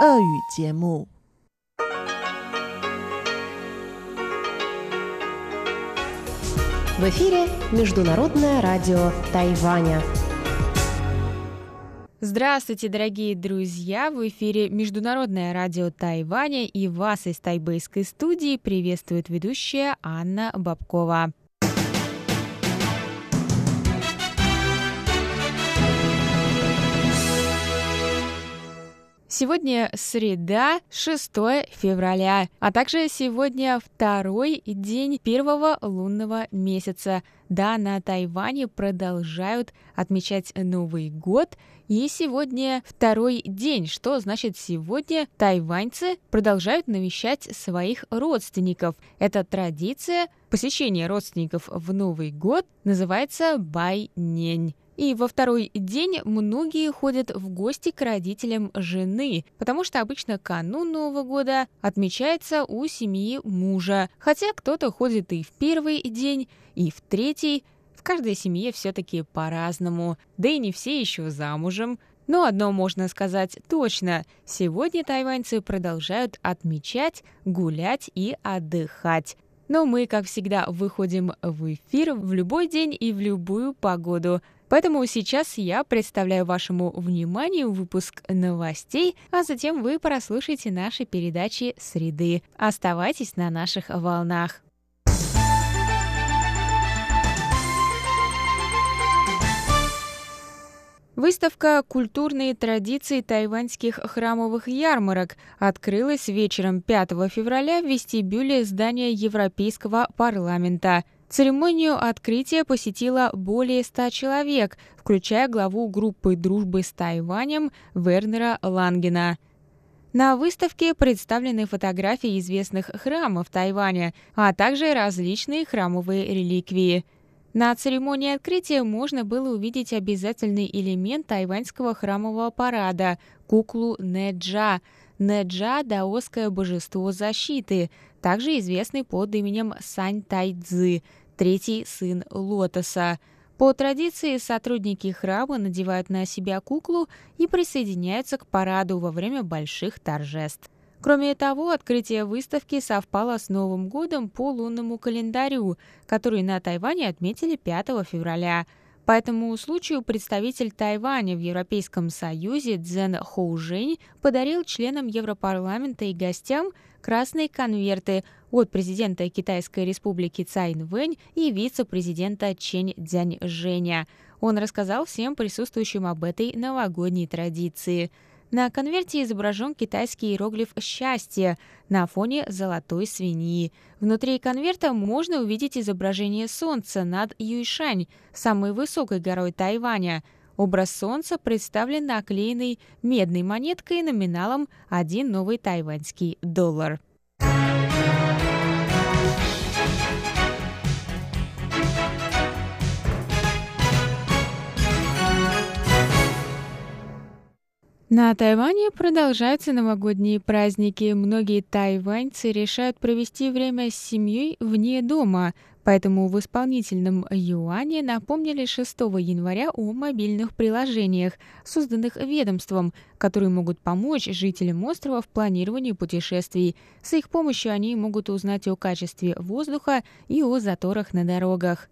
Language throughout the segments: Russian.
俄语节目。В эфире Международное радио Тайваня. Здравствуйте, дорогие друзья! В эфире Международное радио Тайваня и вас из тайбэйской студии приветствует ведущая Анна Бабкова. Сегодня среда, 6 февраля, а также сегодня второй день первого лунного месяца. Да, на Тайване продолжают отмечать Новый год, и сегодня второй день, что значит сегодня тайваньцы продолжают навещать своих родственников. Эта традиция посещения родственников в Новый год называется байнень. И во второй день многие ходят в гости к родителям жены, потому что обычно канун Нового года отмечается у семьи мужа. Хотя кто-то ходит и в первый день, и в третий. В каждой семье все-таки по-разному. Да и не все еще замужем. Но одно можно сказать точно. Сегодня тайваньцы продолжают отмечать, гулять и отдыхать. Но мы, как всегда, выходим в эфир в любой день и в любую погоду – Поэтому сейчас я представляю вашему вниманию выпуск новостей, а затем вы прослушаете наши передачи «Среды». Оставайтесь на наших волнах. Выставка «Культурные традиции тайваньских храмовых ярмарок» открылась вечером 5 февраля в вестибюле здания Европейского парламента – Церемонию открытия посетило более ста человек, включая главу группы дружбы с Тайванем Вернера Лангена. На выставке представлены фотографии известных храмов Тайваня, а также различные храмовые реликвии. На церемонии открытия можно было увидеть обязательный элемент тайваньского храмового парада – куклу Неджа. Неджа – даосское божество защиты, также известный под именем Сань Тайцзы – третий сын Лотоса. По традиции сотрудники храма надевают на себя куклу и присоединяются к параду во время больших торжеств. Кроме того, открытие выставки совпало с Новым годом по лунному календарю, который на Тайване отметили 5 февраля. По этому случаю представитель Тайваня в Европейском Союзе Цзэн Хоужень подарил членам Европарламента и гостям красные конверты от президента Китайской республики Цайн Вэнь и вице-президента Чэнь Цзянь Женя. Он рассказал всем присутствующим об этой новогодней традиции. На конверте изображен китайский иероглиф «Счастье» на фоне золотой свиньи. Внутри конверта можно увидеть изображение солнца над Юйшань, самой высокой горой Тайваня. Образ солнца представлен наклеенной медной монеткой номиналом «1 новый тайваньский доллар». На Тайване продолжаются новогодние праздники. Многие тайваньцы решают провести время с семьей вне дома. Поэтому в исполнительном юане напомнили 6 января о мобильных приложениях, созданных ведомством, которые могут помочь жителям острова в планировании путешествий. С их помощью они могут узнать о качестве воздуха и о заторах на дорогах.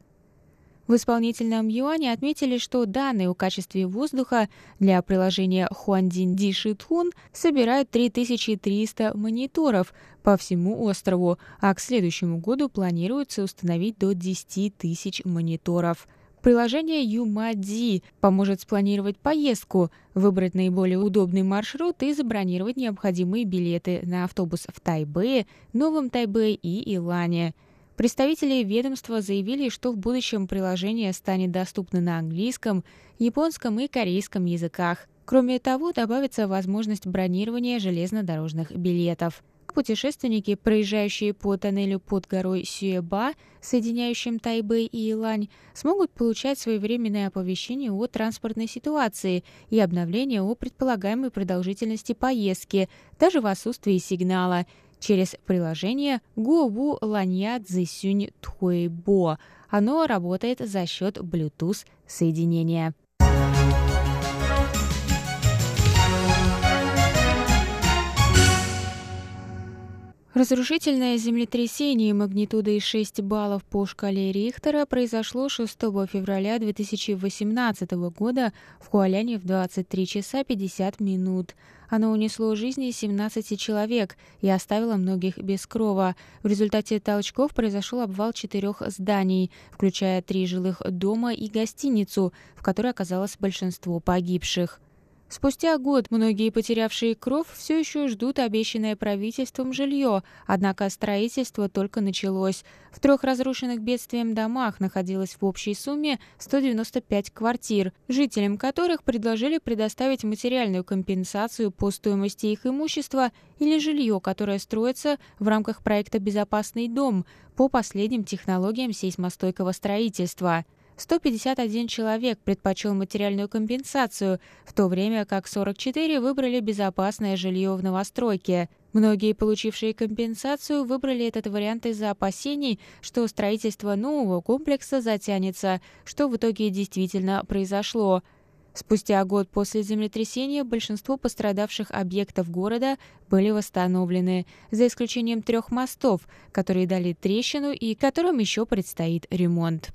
В исполнительном юане отметили, что данные о качестве воздуха для приложения Хуандин Ди Шитхун собирают 3300 мониторов по всему острову, а к следующему году планируется установить до 10 тысяч мониторов. Приложение Юмади поможет спланировать поездку, выбрать наиболее удобный маршрут и забронировать необходимые билеты на автобус в Тайбэе, Новом Тайбэе и Илане – Представители ведомства заявили, что в будущем приложение станет доступно на английском, японском и корейском языках. Кроме того, добавится возможность бронирования железнодорожных билетов. Путешественники, проезжающие по тоннелю под горой Сюэба, соединяющим Тайбэй и Илань, смогут получать своевременное оповещение о транспортной ситуации и обновление о предполагаемой продолжительности поездки, даже в отсутствии сигнала – через приложение Гуобу Ланья Цзисюнь Тхуэбо. Оно работает за счет Bluetooth соединения. Разрушительное землетрясение магнитудой 6 баллов по шкале Рихтера произошло 6 февраля 2018 года в Хуаляне в 23 часа 50 минут. Оно унесло жизни 17 человек и оставило многих без крова. В результате толчков произошел обвал четырех зданий, включая три жилых дома и гостиницу, в которой оказалось большинство погибших. Спустя год многие потерявшие кров все еще ждут обещанное правительством жилье, однако строительство только началось. В трех разрушенных бедствием домах находилось в общей сумме 195 квартир, жителям которых предложили предоставить материальную компенсацию по стоимости их имущества или жилье, которое строится в рамках проекта «Безопасный дом» по последним технологиям сейсмостойкого строительства. 151 человек предпочел материальную компенсацию, в то время как 44 выбрали безопасное жилье в новостройке. Многие, получившие компенсацию, выбрали этот вариант из-за опасений, что строительство нового комплекса затянется, что в итоге действительно произошло. Спустя год после землетрясения большинство пострадавших объектов города были восстановлены, за исключением трех мостов, которые дали трещину и которым еще предстоит ремонт.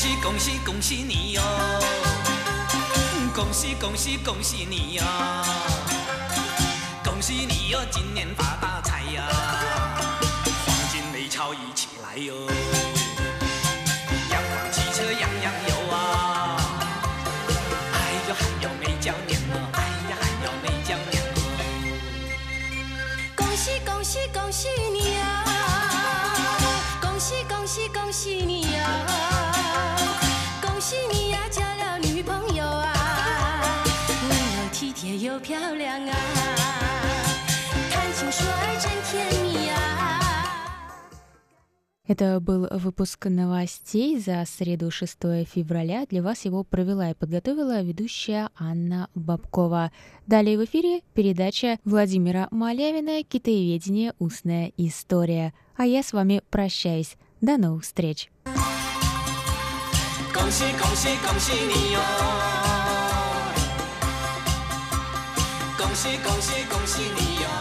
恭喜恭喜恭喜你呀！恭喜恭喜恭喜你哟，恭喜你哟今年发大财呀！黄金美钞一起来哟！洋房汽车样样有啊！哎呦，还有美娇娘哦！哎呀，还有美娇娘恭喜恭喜恭喜你呀！恭喜恭喜恭喜你呀！漂亮啊，谈情说爱真甜蜜啊。Это был выпуск новостей за среду 6 февраля. Для вас его провела и подготовила ведущая Анна Бабкова. Далее в эфире передача Владимира Малявина «Китаеведение. Устная история». А я с вами прощаюсь. До новых встреч! 恭喜恭喜恭喜你哟！ 恭喜恭喜恭喜你哟！